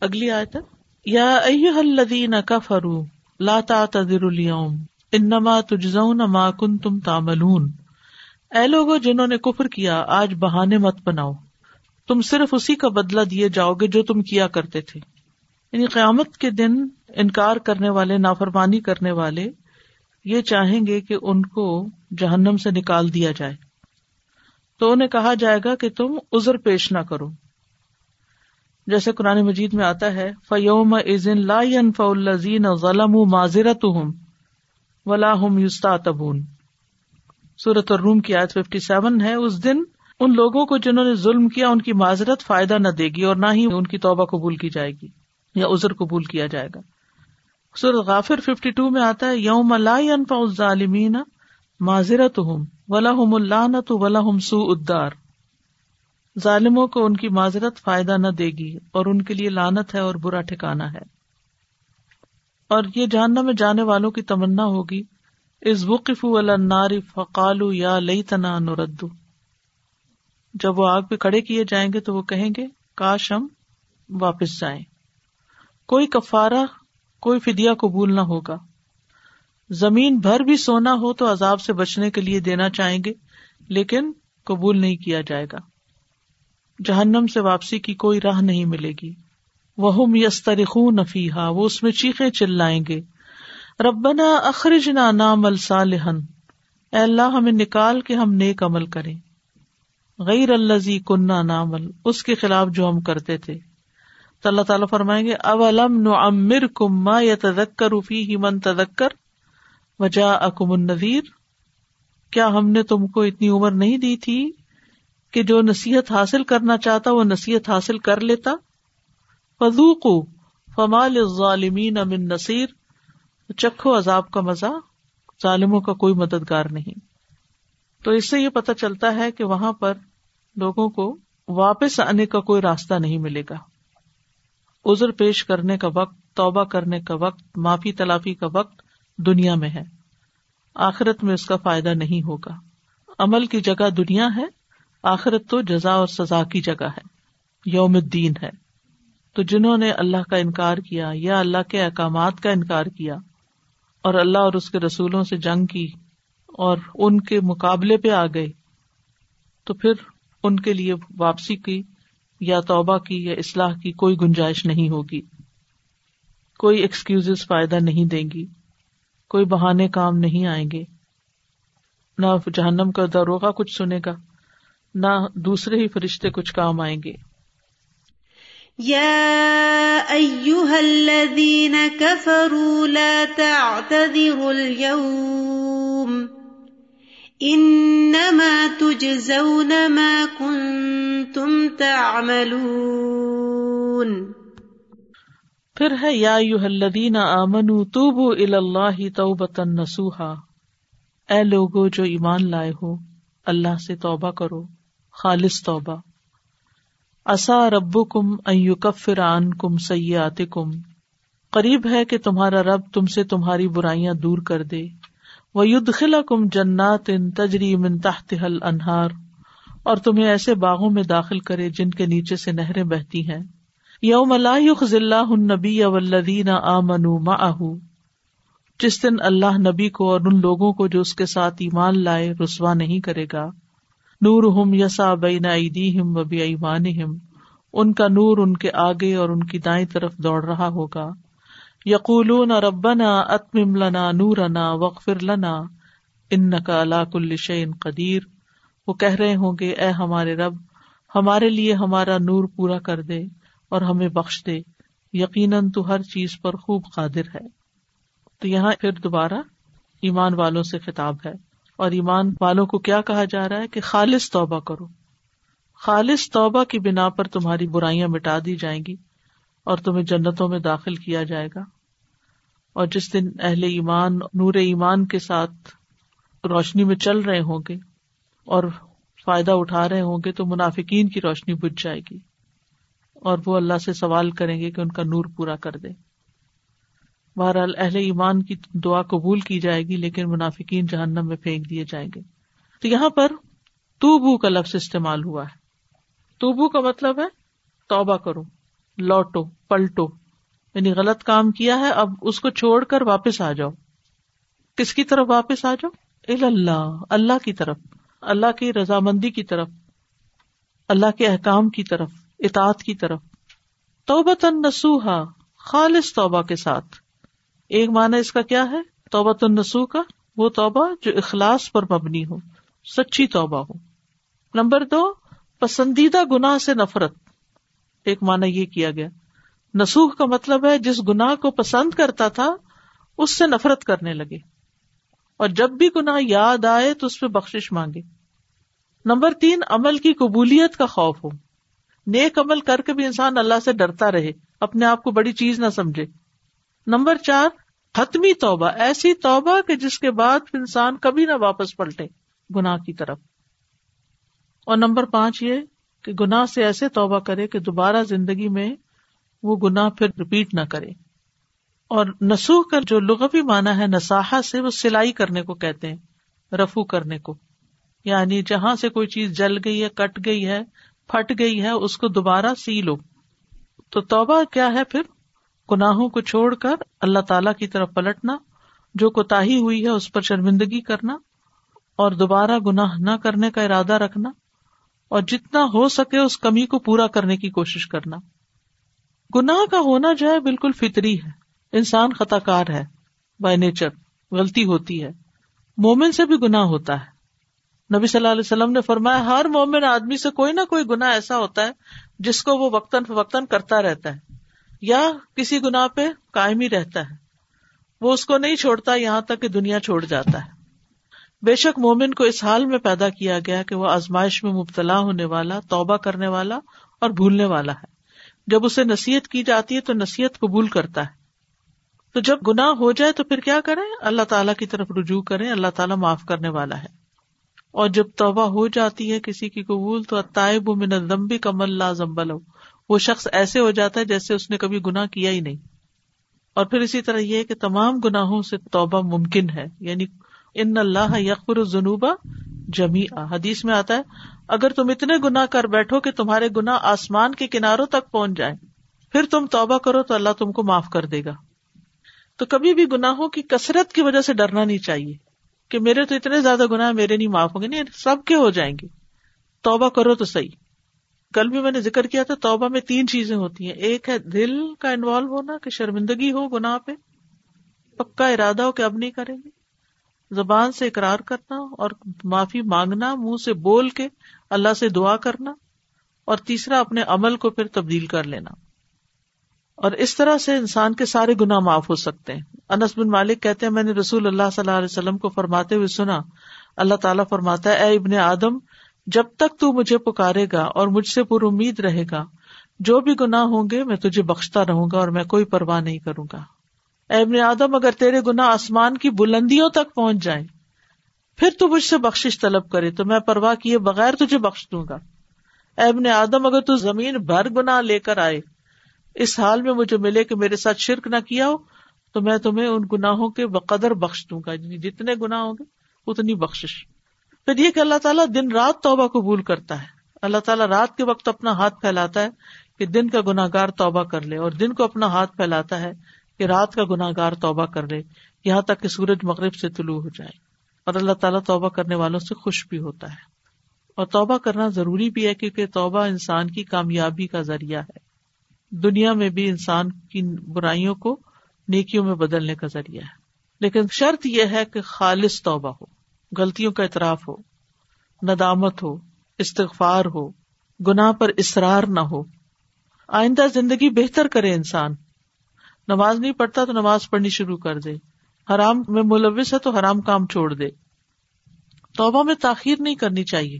اگلی آیت یا ایوہ الذین کفروا لا تعتذروا اليوم انما تجزون ما کنتم تعملون۔ اے لوگو جنہوں نے کفر کیا، آج بہانے مت بناؤ۔ تم صرف اسی کا بدلہ دیے جاؤ گے جو تم کیا کرتے تھے۔ یعنی قیامت کے دن انکار کرنے والے، نافرمانی کرنے والے یہ چاہیں گے کہ ان کو جہنم سے نکال دیا جائے۔ تو انہیں کہا جائے گا کہ تم ازر پیش نہ کرو۔ جیسے قرآن مجید میں آتا ہے فیوم ازن لا فلزین ظلم معذرت ولا ہم یوستا تبون الروم کی آیت ففٹی سیون ہے۔ اس دن ان لوگوں کو جنہوں نے ظلم کیا، ان کی معذرت فائدہ نہ دے گی اور نہ ہی ان کی توبہ قبول کی جائے گی یا ازر قبول کیا جائے گا۔ سورت غافر ففٹی ٹو میں آتا ہے یوم اللہ ظالمین معذرت ہوں ولا ہم اللہ نہ تو ولا ہم سو ادار ظالموں کو ان کی معذرت فائدہ نہ دے گی اور ان کے لیے لانت ہے اور برا ٹھکانا ہے۔ اور یہ جاننا میں جانے والوں کی تمنا ہوگی۔ اس وقف النار فقالو یا لئی تنا نردو جب وہ آگ پہ کھڑے کیے جائیں گے تو وہ کہیں گے، کاش ہم واپس جائیں۔ کوئی کفارہ، کوئی فدیا قبول نہ ہوگا۔ زمین بھر بھی سونا ہو تو عذاب سے بچنے کے لیے دینا چاہیں گے، لیکن قبول نہیں کیا جائے گا۔ جہنم سے واپسی کی کوئی راہ نہیں ملے گی۔ وہ یسترخ نفیحا وہ اس میں چیخے چلائیں گے۔ ربنا اخرج نہ نام اے اللہ، ہمیں نکال کے ہم نیک عمل کریں۔ غیر الزی کنہ نامل اس کے خلاف جو ہم کرتے تھے۔ تو اللہ تعالیٰ فرمائیں گے اولم نو امر کم ما یا تدکر افی ہی من تدکر وجا اکم النذیر کیا ہم نے تم کو اتنی عمر نہیں دی تھی؟ کہ جو نصیحت حاصل کرنا چاہتا وہ نصیحت حاصل کر لیتا۔ فضوق فمال ظالمین امن نصیر۔ چکھو عذاب کا مزہ، ظالموں کا کوئی مددگار نہیں۔ تو اس سے یہ پتہ چلتا ہے کہ وہاں پر لوگوں کو واپس آنے کا کوئی راستہ نہیں ملے گا۔ ازر پیش کرنے کا وقت، توبہ کرنے کا وقت، معافی تلافی کا وقت دنیا میں ہے۔ آخرت میں اس کا فائدہ نہیں ہوگا۔ عمل کی جگہ دنیا ہے۔ آخرت تو جزا اور سزا کی جگہ ہے۔ یوم الدین ہے۔ تو جنہوں نے اللہ کا انکار کیا یا اللہ کے احکامات کا انکار کیا اور اللہ اور اس کے رسولوں سے جنگ کی اور ان کے مقابلے پہ آ گئے، تو پھر ان کے لیے واپسی کی یا توبہ کی یا اصلاح کی کوئی گنجائش نہیں ہوگی۔ کوئی ایکسکیوز فائدہ نہیں دیں گی۔ کوئی بہانے کام نہیں آئیں گے۔ نہ جہنم کا دروگا کچھ سنے گا۔ نہ دوسرے ہی فرشتے کچھ کام آئیں گے۔ یا الذین کفروا لا تعتذروا اليوم انما تجزون ما کنتم تعملون۔ پھر ہے یا الذین آمنوا توبوا الی اللہ توبتا نصوحا۔ اے لوگو جو ایمان لائے ہو اللہ سے توبہ کرو۔ خالص توبہ۔ اصا ربکم ان یکفر عنکم سیئاتکم۔ قریب ہے کہ تمہارا رب تم سے تمہاری برائیاں دور کر دے۔ وَيُدْخِلَكُمْ جَنَّاتٍ تَجْرِي مِن تَحْتِهَا الْأَنْهَارُ اور تمہیں ایسے باغوں میں داخل کرے جن کے نیچے سے نہریں بہتی ہیں۔ یوم لا يخزي الله النبي والذین آمنوا معه۔ جس دن اللہ نبی کو اور ان لوگوں کو جو اس کے ساتھ ایمان لائے رسوا نہیں کرے گا۔ نور ہم یسا بین ایدیہم و بی ان کا نور ان کے آگے اور ان کی دائیں طرف دوڑ رہا ہوگا۔ یقولون ربنا اتمم لنا نورنا وغفر لنا، انکا علا کل شیء قدیر۔ وہ کہہ رہے ہوں گے، اے ہمارے رب، ہمارے لیے ہمارا نور پورا کر دے اور ہمیں بخش دے۔ یقیناً تو ہر چیز پر خوب قادر ہے۔ تو یہاں پھر دوبارہ ایمان والوں سے خطاب ہے۔ اور ایمان والوں کو کیا کہا جا رہا ہے کہ خالص توبہ کرو۔ خالص توبہ کی بنا پر تمہاری برائیاں مٹا دی جائیں گی اور تمہیں جنتوں میں داخل کیا جائے گا۔ اور جس دن اہل ایمان، نور ایمان کے ساتھ روشنی میں چل رہے ہوں گے اور فائدہ اٹھا رہے ہوں گے تو منافقین کی روشنی بجھ جائے گی اور وہ اللہ سے سوال کریں گے کہ ان کا نور پورا کر دے بہرحال اہل ایمان کی دعا قبول کی جائے گی، لیکن منافقین جہنم میں پھینک دیے جائیں گے۔ تو یہاں پر تو بو کا لفظ استعمال ہوا ہے۔ تو بو کا مطلب ہے توبہ کرو، لوٹو، پلٹو۔ یعنی غلط کام کیا ہے، اب اس کو چھوڑ کر واپس آ جاؤ۔ کس کی طرف واپس آ جاؤ؟ اللہ اللہ کی طرف۔ اللہ کی رضامندی کی طرف۔ اللہ کے احکام کی طرف، اطاعت کی طرف۔ توبت نسوہا خالص توبہ کے ساتھ۔ ایک معنی اس کا کیا ہے؟ توبت النسو کا، وہ توبہ جو اخلاص پر مبنی ہو، سچی توبہ ہو۔ نمبر دو، پسندیدہ گناہ سے نفرت۔ ایک معنی یہ کیا گیا۔ نسوخ کا مطلب ہے جس گناہ کو پسند کرتا تھا، اس سے نفرت کرنے لگے۔ اور جب بھی گناہ یاد آئے تو اس پہ بخش مانگے۔ نمبر تین، عمل کی قبولیت کا خوف ہو۔ نیک عمل کر کے بھی انسان اللہ سے ڈرتا رہے، اپنے آپ کو بڑی چیز نہ سمجھے۔ نمبر چار حتمی توبہ، ایسی توبہ کہ جس کے بعد انسان کبھی نہ واپس پلٹے گناہ کی طرف۔ اور نمبر پانچ یہ کہ گناہ سے ایسے توبہ کرے کہ دوبارہ زندگی میں وہ گناہ پھر ریپیٹ نہ کرے۔ اور نسوخ کا جو لغوی مانا ہے نساحا سے وہ سلائی کرنے کو کہتے ہیں، رفو کرنے کو۔ یعنی جہاں سے کوئی چیز جل گئی ہے، کٹ گئی ہے، پھٹ گئی ہے، اس کو دوبارہ سی لو تو توبہ کیا ہے پھر؟ گناہوں کو چھوڑ کر اللہ تعالی کی طرف پلٹنا، جو کوتا ہوئی ہے اس پر شرمندگی کرنا اور دوبارہ گناہ نہ کرنے کا ارادہ رکھنا اور جتنا ہو سکے اس کمی کو پورا کرنے کی کوشش کرنا۔ گناہ کا ہونا جو ہے بالکل فطری ہے، انسان خطا کار ہے بائی نیچر غلطی ہوتی ہے۔ مومن سے بھی گناہ ہوتا ہے۔ نبی صلی اللہ علیہ وسلم نے فرمایا، ہر مومن آدمی سے کوئی نہ کوئی گنا ایسا ہوتا ہے جس کو وہ وقتاً فوقتاً کرتا رہتا ہے۔ یا کسی گنا پہ کائم ہی رہتا ہے۔ وہ اس کو نہیں چھوڑتا، یہاں تک کہ دنیا چھوڑ جاتا ہے۔ بے شک مومن کو اس حال میں پیدا کیا گیا کہ وہ آزمائش میں مبتلا ہونے والا، توبہ کرنے والا اور بھولنے والا ہے۔ جب اسے نصیحت کی جاتی ہے تو نصیحت قبول کرتا ہے۔ تو جب گناہ ہو جائے تو پھر کیا کریں؟ اللہ تعالیٰ کی طرف رجوع کریں، اللہ تعالیٰ معاف کرنے والا ہے۔ اور جب توبہ ہو جاتی ہے کسی کی قبول تو و من الدمبی کم اللہ زمبل وہ شخص ایسے ہو جاتا ہے جیسے اس نے کبھی گناہ کیا ہی نہیں۔ اور پھر اسی طرح یہ کہ تمام گناہوں سے توبہ ممکن ہے۔ یعنی ان اللہ یقر جنوبا جمی حدیث میں آتا ہے، اگر تم اتنے گنا کر بیٹھو کہ تمہارے گنا آسمان کے کناروں تک پہنچ جائیں، پھر تم توبہ کرو تو اللہ تم کو معاف کر دے گا۔ تو کبھی بھی گناہوں کی کثرت کی وجہ سے ڈرنا نہیں چاہیے کہ میرے تو اتنے زیادہ گنا میرے نہیں معاف ہوں گے۔ نہیں، سب کے ہو جائیں گے۔ توبہ کرو تو صحیح۔ کل بھی میں نے ذکر کیا تھا، توبہ میں تین چیزیں ہوتی ہیں۔ ایک ہے دل کا انوالو ہونا کہ شرمندگی ہو، گناہ پہ۔ پکا ارادہ ہو کہ اب نہیں کریں گے۔ زبان سے اقرار کرنا اور معافی مانگنا، منہ سے بول کے اللہ سے دعا کرنا اور تیسرا اپنے عمل کو پھر تبدیل کر لینا۔ اور اس طرح سے انسان کے سارے گنا معاف ہو سکتے ہیں۔ انس بن مالک کہتے ہیں، میں نے رسول اللہ صلی اللہ علیہ وسلم کو فرماتے ہوئے سنا۔ اللہ تعالیٰ فرماتا ہے، اے ابن آدم جب تک تو مجھے پکارے گا اور مجھ سے پر امید رہے گا، جو بھی گناہ ہوں گے میں تجھے بخشتا رہوں گا اور میں کوئی پرواہ نہیں کروں گا۔ ابن آدم، اگر تیرے گنا آسمان کی بلندیوں تک پہنچ جائیں، پھر تو مجھ سے بخش طلب کرے، تو میں پرواہ کیے بغیر تجھے بخش دوں گا۔ ابن آدم، اگر تو زمین بھر گنا لے کر آئے، اس حال میں مجھے ملے کہ میرے ساتھ شرک نہ کیا ہو، تو میں تمہیں ان گناہوں کے بقدر بخش دوں گا۔ جتنے گنا ہوں گے، اتنی بخش پھر یہ کہ اللہ تعالیٰ دن رات توبہ قبول کرتا ہے۔ اللہ تعالیٰ رات کے وقت اپنا ہاتھ پھیلاتا ہے کہ دن کا گناگار توبہ کر لے اور دن کو اپنا ہاتھ پھیلاتا ہے کہ رات کا گناہ گار توبہ کر لے، یہاں تک کہ سورج مغرب سے طلوع ہو جائے۔ اور اللہ تعالیٰ توبہ کرنے والوں سے خوش بھی ہوتا ہے۔ اور توبہ کرنا ضروری بھی ہے کیونکہ توبہ انسان کی کامیابی کا ذریعہ ہے۔ دنیا میں بھی انسان کی برائیوں کو نیکیوں میں بدلنے کا ذریعہ ہے۔ لیکن شرط یہ ہے کہ خالص توبہ ہو۔ غلطیوں کا اعتراف ہو، ندامت ہو، استغفار ہو، گناہ پر اصرار نہ ہو۔ آئندہ زندگی بہتر کرے انسان۔ نماز نہیں پڑھتا تو نماز پڑھنی شروع کر دے۔ حرام میں ملوث ہے تو حرام کام چھوڑ دے۔ توبہ میں تاخیر نہیں کرنی چاہیے۔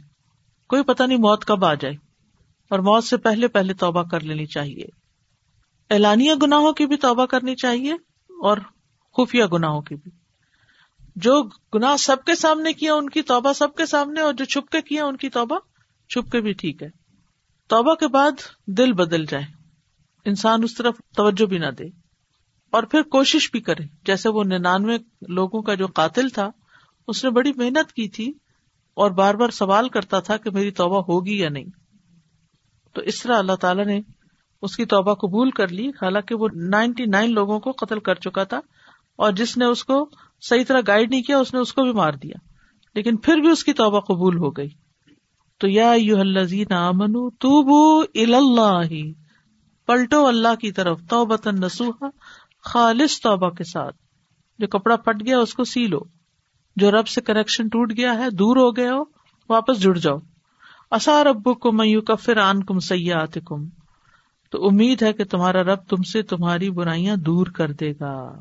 کوئی پتہ نہیں موت کب آ جائے۔ اور موت سے پہلے پہلے توبہ کر لینی چاہیے۔ اعلانیہ گناہوں کی بھی توبہ کرنی چاہیے اور خفیہ گناہوں کی بھی۔ جو گناہ سب کے سامنے کیا ان کی توبہ سب کے سامنے اور جو چھپ کے کیا ان کی توبہ چھپ کے بھی ٹھیک ہے۔ توبہ کے بعد دل بدل جائے۔ انسان اس طرف توجہ بھی نہ دے۔ اور پھر کوشش بھی کرے۔ جیسے وہ ننانوے لوگوں کا جو قاتل تھا، اس نے بڑی محنت کی تھی اور بار بار سوال کرتا تھا کہ میری توبہ ہوگی یا نہیں۔ تو اس طرح اللہ تعالیٰ نے اس کی توبہ قبول کر لی۔ حالانکہ وہ نائنٹی نائن لوگوں کو قتل کر چکا تھا اور جس نے اس کو صحیح طرح گائڈ نہیں کیا، اس نے اس کو بھی مار دیا۔ لیکن پھر بھی اس کی توبہ قبول ہو گئی۔ تو یا امن تو بو اللہ پلٹو اللہ کی طرف تو نسوحا خالص توبہ کے ساتھ۔ جو کپڑا پٹ گیا، اس کو سی لو۔ جو رب سے کنیکشن ٹوٹ گیا ہے، دور ہو گئے ہو، واپس جڑ جاؤ۔ اصار ابو کو میو کفر آن کم سیاحت کم تو امید ہے کہ تمہارا رب تم سے تمہاری برائیاں دور کر دے گا۔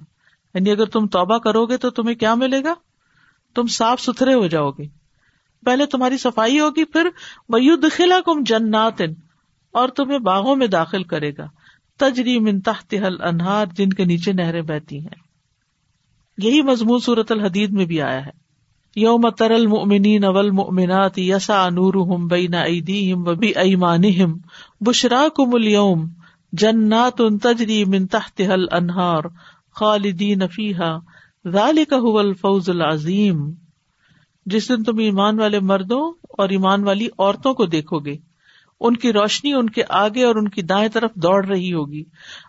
یعنی اگر تم توبہ کرو گے تو تمہیں کیا ملے گا؟ تم صاف ستھرے ہو جاؤ گے۔ پہلے تمہاری صفائی ہوگی، پھر میو دخلا کم جنات۔ اور تمہیں باغوں میں داخل کرے گا۔ تجری تحت حل انہار جن کے نیچے نہریں بہتی ہیں۔ یہی مضمون صورت الحدید میں بھی آیا ہے۔ یوم ترل المؤمنین والمؤمنات یسا نورہم بین ایدیہم و بی ایمانہم۔ بشراکم اليوم جنات تجری من تحتها الانہار۔ خالدین فیہا، ذالک هو الفوز العظیم۔ جس دن تم ایمان والے مردوں اور ایمان والی عورتوں کو دیکھو گے، ان کی روشنی ان کے آگے اور ان کی دائیں طرف دوڑ رہی ہوگی۔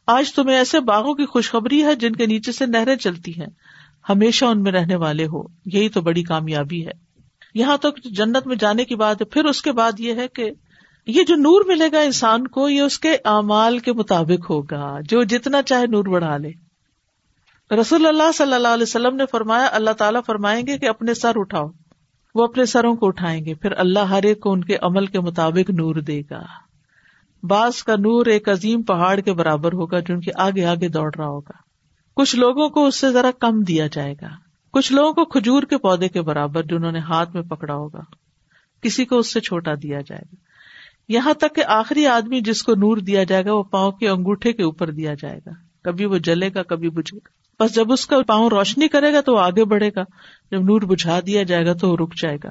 آج تمہیں ایسے باغوں کی خوشخبری ہے جن کے نیچے سے نہریں چلتی ہیں۔ ہمیشہ ان میں رہنے والے ہو، یہی تو بڑی کامیابی ہے۔ یہاں تک جنت میں جانے کی بات ہے، پھر اس کے بعد یہ ہے کہ یہ جو نور ملے گا انسان کو، یہ اس کے اعمال کے مطابق ہوگا۔ جو جتنا چاہے نور بڑھا لے۔ رسول اللہ صلی اللہ علیہ وسلم نے فرمایا، اللہ تعالیٰ فرمائیں گے کہ اپنے سر اٹھاؤ۔ وہ اپنے سروں کو اٹھائیں گے، پھر اللہ ہر ایک کو ان کے عمل کے مطابق نور دے گا۔ بعض کا نور ایک عظیم پہاڑ کے برابر ہوگا جو ان کے آگے آگے دوڑ رہا ہوگا۔ کچھ لوگوں کو اس سے ذرا کم دیا جائے گا۔ کچھ لوگوں کو کھجور کے پودے کے برابر جنہوں نے ہاتھ میں پکڑا ہوگا۔ کسی کو اس سے چھوٹا دیا جائے گا۔ یہاں تک کہ آخری آدمی جس کو نور دیا جائے گا، وہ پاؤں کے انگوٹھے کے اوپر دیا جائے گا۔ کبھی وہ جلے گا، کبھی بجھے گا۔ بس جب اس کا پاؤں روشنی کرے گا تو وہ آگے بڑھے گا۔ جب نور بجھا دیا جائے گا تو وہ رک جائے گا۔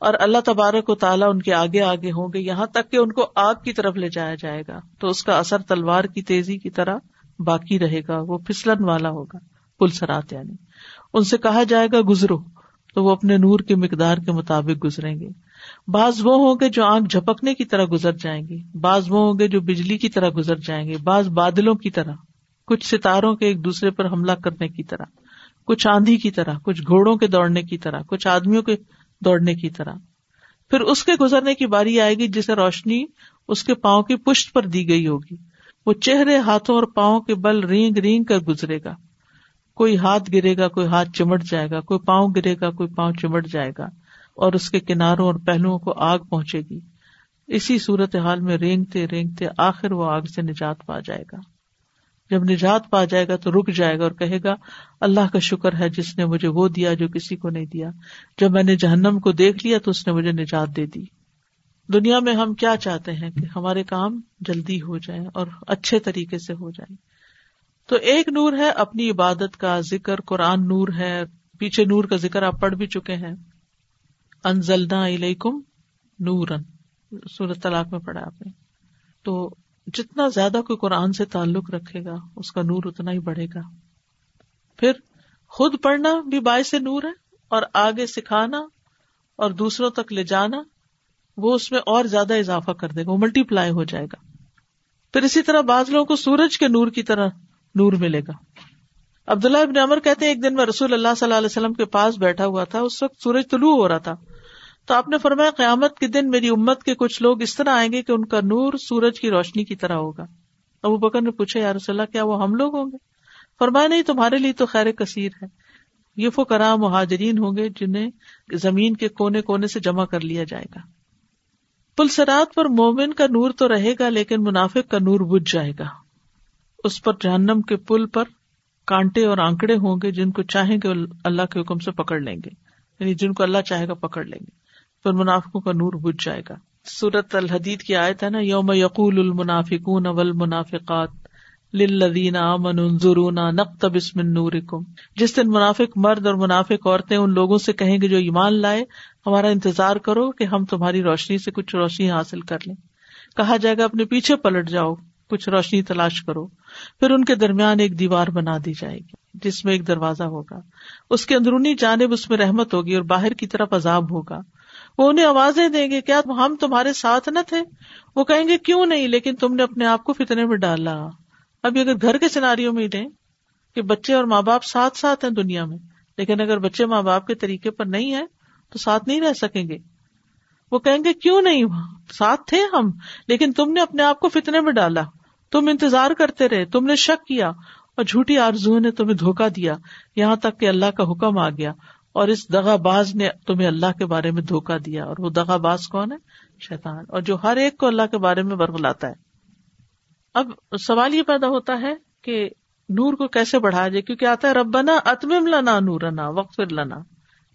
اور اللہ تبارک و تعالیٰ ان کے آگے آگے ہوں گے۔ یہاں تک کہ ان کو آگ کی طرف لے جایا جائے گا۔ تو اس کا اثر تلوار کی تیزی کی طرح باقی رہے گا۔ وہ پھسلن والا ہوگا۔ پل سرات یعنی۔ ان سے کہا جائے گا، گزرو۔ تو وہ اپنے نور کے مقدار کے مطابق گزریں گے۔ بعض وہ ہوں گے جو آنکھ جھپکنے کی طرح گزر جائیں گے۔ بعض وہ ہوں گے جو بجلی کی طرح گزر جائیں گے۔ بعض بادلوں کی طرح۔ کچھ ستاروں کے ایک دوسرے پر حملہ کرنے کی طرح، کچھ آندھی کی طرح، کچھ گھوڑوں کے دوڑنے کی طرح، کچھ آدمیوں کے دوڑنے کی طرح۔ پھر اس کے گزرنے کی باری آئے گی جسے روشنی اس کے پاؤں کی پشت پر دی گئی ہوگی۔ وہ چہرے ہاتھوں اور پاؤں کے بل رینگ رینگ کر گزرے گا۔ کوئی ہاتھ گرے گا، کوئی ہاتھ چمٹ جائے گا، کوئی پاؤں گرے گا، کوئی پاؤں چمٹ جائے گا اور اس کے کناروں اور پہلوؤں کو آگ پہنچے گی۔ اسی صورت حال میں رینگتے رینگتے آخر وہ آگ سے نجات پا جائے گا۔ جب نجات پا جائے گا تو رک جائے گا اور کہے گا، اللہ کا شکر ہے جس نے مجھے وہ دیا جو کسی کو نہیں دیا۔ جب میں نے جہنم کو دیکھ لیا تو اس نے مجھے نجات دے دی۔ دنیا میں ہم کیا چاہتے ہیں کہ ہمارے کام جلدی ہو جائے اور اچھے طریقے سے ہو جائے تو ایک نور ہے اپنی عبادت کا ذکر، قرآن نور ہے۔ پیچھے نور کا ذکر آپ پڑھ بھی چکے ہیں۔ انزلنا علیکم نورن سورت طلاق میں پڑھا آپ نے۔ تو جتنا زیادہ کوئی قرآن سے تعلق رکھے گا، اس کا نور اتنا ہی بڑھے گا۔ پھر خود پڑھنا بھی باعث نور ہے، اور آگے سکھانا اور دوسروں تک لے جانا، وہ اس میں اور زیادہ اضافہ کر دے گا، وہ ملٹی پلائی ہو جائے گا۔ پھر اسی طرح بعض لوگوں کو سورج کے نور کی طرح نور ملے گا۔ عبداللہ ابن عمر کہتے ہیں، ایک دن میں رسول اللہ صلی اللہ علیہ وسلم کے پاس بیٹھا ہوا تھا، اس وقت سورج طلوع ہو رہا تھا۔ تو آپ نے فرمایا قیامت کے دن میری امت کے کچھ لوگ اس طرح آئیں گے کہ ان کا نور سورج کی روشنی کی طرح ہوگا۔ ابو بکر نے پوچھا، یا رسول اللہ، کیا وہ ہم لوگ ہوں گے؟ فرمایا، نہیں، تمہارے لیے تو خیر کثیر ہے۔ یہ فکرا مہاجرین ہوں گے جنہیں زمین کے کونے کونے سے جمع کر لیا جائے گا۔ پلسرات پر مومن کا نور تو رہے گا، لیکن منافق کا نور بج جائے گا۔ اس پر جہنم کے پل پر کانٹے اور آنکڑے ہوں گے، جن کو چاہیں گے اللہ کے حکم سے پکڑ لیں گے۔ یعنی جن کو اللہ چاہے گا پکڑ لیں گے۔ پھر منافقوں کا نور بج جائے گا۔ سورت الحدید کی آیت ہے نا، یوم یقول المنافقون والمنافقات للذین آمنوا انظرونا نقتبس من نورکم۔ جس دن منافق مرد اور منافق عورتیں ان لوگوں سے کہیں گے جو ایمان لائے، ہمارا انتظار کرو کہ ہم تمہاری روشنی سے کچھ روشنی حاصل کر لیں۔ کہا جائے گا، اپنے پیچھے پلٹ جاؤ، کچھ روشنی تلاش کرو۔ پھر ان کے درمیان ایک دیوار بنا دی جائے گی، جس میں ایک دروازہ ہوگا۔ اس کے اندرونی جانب اس میں رحمت ہوگی اور باہر کی طرف عذاب ہوگا۔ وہ انہیں آوازیں دیں گے کیا ہم تمہارے ساتھ نہ تھے؟ وہ کہیں گے کیوں نہیں، لیکن تم نے اپنے آپ کو فتنے میں ڈالا۔ ابھی اگر گھر کے سیناریوں میں دیں کہ بچے اور ماں باپ ساتھ ساتھ ہیں دنیا میں، لیکن اگر بچے ماں باپ کے طریقے پر نہیں ہے تو ساتھ نہیں رہ سکیں گے۔ وہ کہیں گے کیوں نہیں، ساتھ تھے ہم، لیکن تم نے اپنے آپ کو فتنے میں ڈالا۔ تم انتظار کرتے رہے، تم نے شک کیا اور جھوٹی آرزو نے تمہیں دھوکا دیا۔ یہاں تک کہ اللہ کا حکم آ گیا۔ اور اس دغا باز نے تمہیں اللہ کے بارے میں دھوکا دیا اور وہ دغا باز کون ہے؟ شیطان۔ اور جو ہر ایک کو اللہ کے بارے میں برگلاتا ہے۔ اب سوال یہ پیدا ہوتا ہے کہ نور کو کیسے بڑھایا جائے؟ کیونکہ آتا ہے، ربنا اتمم لنا نورنا وقف لنا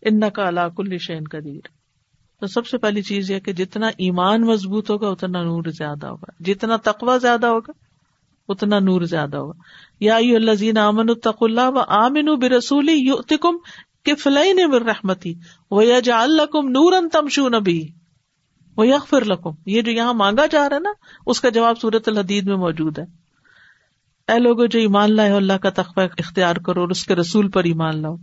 ان کا اللہ کل شین قدیر۔ تو سب سے پہلی چیز یہ کہ جتنا ایمان مضبوط ہوگا، اتنا نور زیادہ ہوگا۔ جتنا تقوا زیادہ ہوگا، اتنا نور زیادہ ہوگا۔ یا اللہ زین امن الطق اللہ و آمن برسولی یوتکم کفلین من رحمتی وہ جا اللہ نور ان تمشو نبی وہ یغفر لکم۔ یہ جو یہاں مانگا جا رہا ہے نا، اس کا جواب سورت الحدید میں موجود ہے۔ اے لوگوں جو ایمان لائے اللہ کا تقوی اختیار کرو اور اس کے رسول پر ایمان لاؤ۔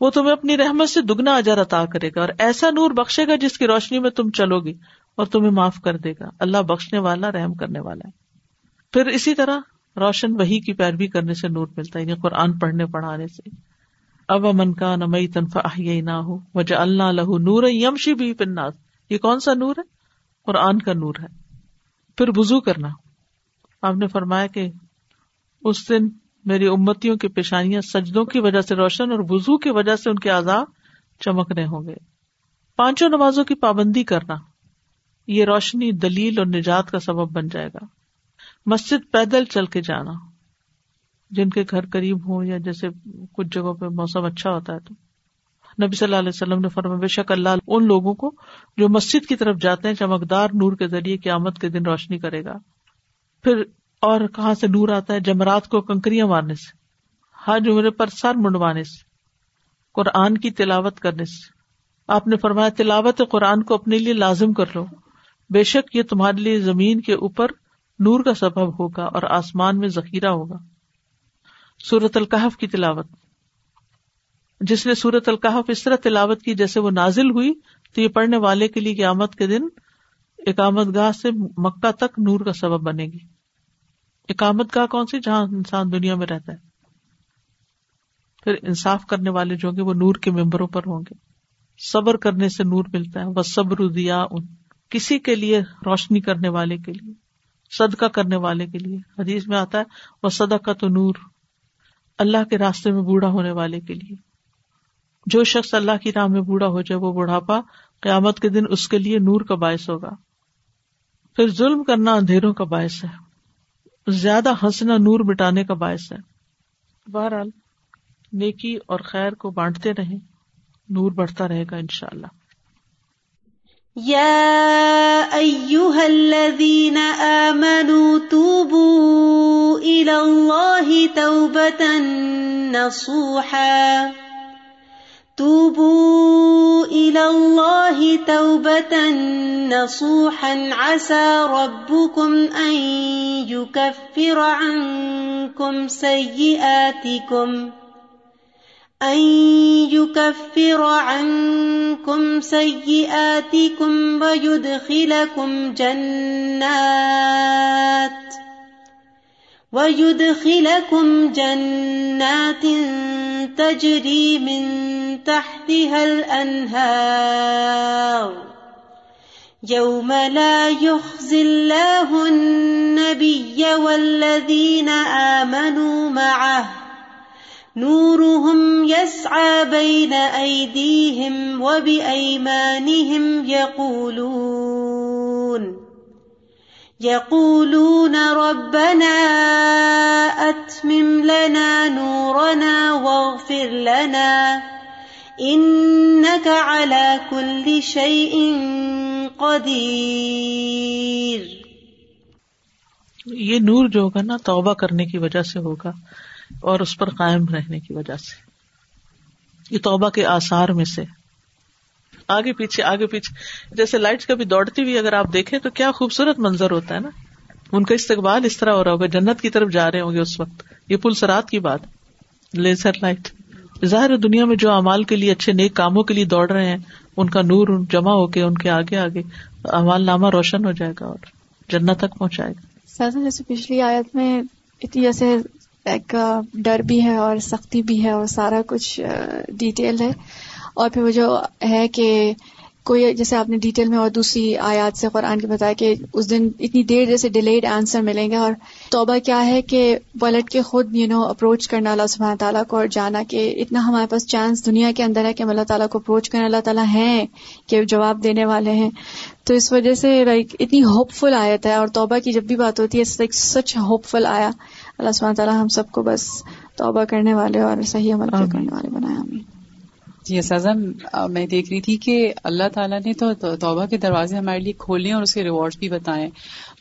وہ تمہیں اپنی رحمت سے دگنا اجر عطا کرے گا اور ایسا نور بخشے گا جس کی روشنی میں تم چلو گی اور تمہیں معاف کر دے گا۔ اللہ بخشنے والا، رحم کرنے والا ہے۔ پھر اسی طرح روشن وہی کی پیروی کرنے سے نور ملتا ہے یعنی قرآن پڑھنے پڑھانے سے۔ اب امن کا نمئی تنفا نہ ہو وجہ اللہ لہو نور یمشی بھی پناس یہ کون سا نور ہے؟ قرآن کا نور ہے. پھر وزو کرنا. آپ نے فرمایا کہ اس دن میری امتیوں کی پیشانیاں سجدوں کی وجہ سے روشن اور وزو کی وجہ سے ان کے آزاد چمکنے ہوں گے. پانچوں نمازوں کی پابندی کرنا. یہ روشنی دلیل اور نجات کا سبب بن جائے گا. مسجد پیدل چل کے جانا. جن کے گھر قریب ہوں یا جیسے کچھ جگہوں پہ موسم اچھا ہوتا ہے تو۔ نبی صلی اللہ علیہ وسلم نے فرما بے شک اللہ ان لوگوں کو جو مسجد کی طرف جاتے ہیں، چمکدار نور کے ذریعے قیامت کے دن روشنی کرے گا۔ پھر اور کہاں سے نور آتا ہے؟ جمرات کو کنکریاں مارنے سے۔ ہر جمرے پر سر منڈوانے سے۔ قرآن کی تلاوت کرنے سے۔ آپ نے فرمایا، تلاوت قرآن کو اپنے لیے لازم کر لو۔ بے شک یہ تمہارے لیے زمین کے اوپر نور کا سبب ہوگا اور آسمان میں ذخیرہ ہوگا۔ سورت القحف کی تلاوت۔ جس نے سورت القحف اس طرح تلاوت کی جیسے وہ نازل ہوئی، تو یہ پڑھنے والے کے لیے قیامت کے دن اقامت گاہ سے مکہ تک نور کا سبب بنے گی۔ اقامت گاہ کون سی؟ جہاں انسان دنیا میں رہتا ہے۔ پھر انصاف کرنے والے جو ہوں گے، وہ نور کے ممبروں پر ہوں گے۔ صبر کرنے سے نور ملتا ہے۔ وہ صبر دیا ان کسی کے لیے روشنی کرنے والے کے لیے، صدقہ کرنے والے کے لیے۔ حدیث میں آتا ہے وہ صدا کا تو نور۔ اللہ کے راستے میں بوڑھا ہونے والے کے لیے۔ جو شخص اللہ کی راہ میں بوڑھا ہو جائے، وہ بڑھاپا قیامت کے دن اس کے لیے نور کا باعث ہوگا۔ پھر ظلم کرنا اندھیروں کا باعث ہے۔ زیادہ ہنسنا نور مٹانے کا باعث ہے۔ بہرحال، نیکی اور خیر کو بانٹتے رہیں، نور بڑھتا رہے گا ان شاء اللہ توبوا إلى الله توبة نصوحا عسى ربكم أن يكفر عنكم سيئاتكم أن يكفر عنكم سيئاتكم ويدخلكم جنات ويدخلكم جنات تجري من تحتها الأنهار يوم لا يخزي الله النبي والذين آمنوا معه نورهم يسعى بين أيديهم وبأيمانهم يقولون يقولون ربنا أتمم لنا نورنا واغفر لنا إنك على كل شيء قدير یہ نور جو ہوگا نا توبہ کرنے کی وجہ سے ہوگا۔ اور اس پر قائم رہنے کی وجہ سے۔ یہ توبہ کے آثار میں سے۔ آگے پیچھے آگے پیچھے۔ جیسے لائٹ کبھی دوڑتی ہوئی اگر آپ دیکھیں تو کیا خوبصورت منظر ہوتا ہے نا۔ ان کا استقبال اس طرح ہو رہا ہوگا۔ جنت کی طرف جا رہے ہوں گے اس وقت۔ یہ پل سرات کی بات۔ Laser light. ظاہر دنیا میں جو امال کے لیے اچھے نیک کاموں کے لیے دوڑ رہے ہیں، ان کا نور جمع ہو کے، ان کے آگے آگے امال نامہ روشن ہو جائے گا اور جنت تک پہنچائے گا۔ سر، جیسے پچھلی آیت میں جیسے ایک uh, ڈر بھی ہے اور سختی بھی ہے اور سارا کچھ uh, ڈیٹیل ہے۔ اور پھر وہ جو ہے کہ کوئی جیسے آپ نے ڈیٹیل میں اور دوسری آیات سے قرآن کے بتایا کہ اس دن اتنی دیر جیسے ڈیلیڈ آنسر ملیں گے اور توبہ کیا ہے کہ پلٹ کے خود یو نو اپروچ کرنا اللہ سبحانہ تعالیٰ کو اور جانا کہ اتنا ہمارے پاس چانس دنیا کے اندر ہے کہ ہم اللہ تعالیٰ کو اپروچ کرنا اللہ تعالیٰ ہیں کہ جواب دینے والے ہیں۔ تو اس وجہ سے لائک اتنی ہوپ فل آیت ہے اور توبہ کی جب بھی بات ہوتی ہے سچ ہوپ فل آیا اللہ سبحانہ تعالیٰ ہم سب کو بس توبہ کرنے والے اور صحیح عمل کرنے والے بنایا ہمیں جی اساتذہ میں دیکھ رہی تھی کہ اللہ تعالیٰ نے تو توبہ کے دروازے ہمارے لیے کھولے اور اس کے ریوارڈ بھی بتائے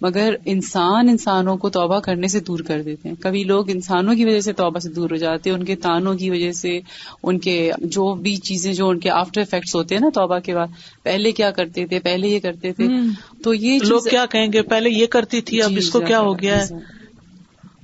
مگر انسان انسانوں کو توبہ کرنے سے دور کر دیتے ہیں۔ کبھی لوگ انسانوں کی وجہ سے توبہ سے دور ہو جاتے ہیں ان کے تانوں کی وجہ سے ان کے جو بھی چیزیں جو ان کے آفٹر افیکٹس ہوتے ہیں نا توبہ کے بعد پہلے کیا کرتے تھے پہلے یہ کرتے تھے۔ تو یہ لوگ کیا کہیں گے؟ پہلے یہ کرتی تھی اب جی، اس کو کیا ہو گیا ہے؟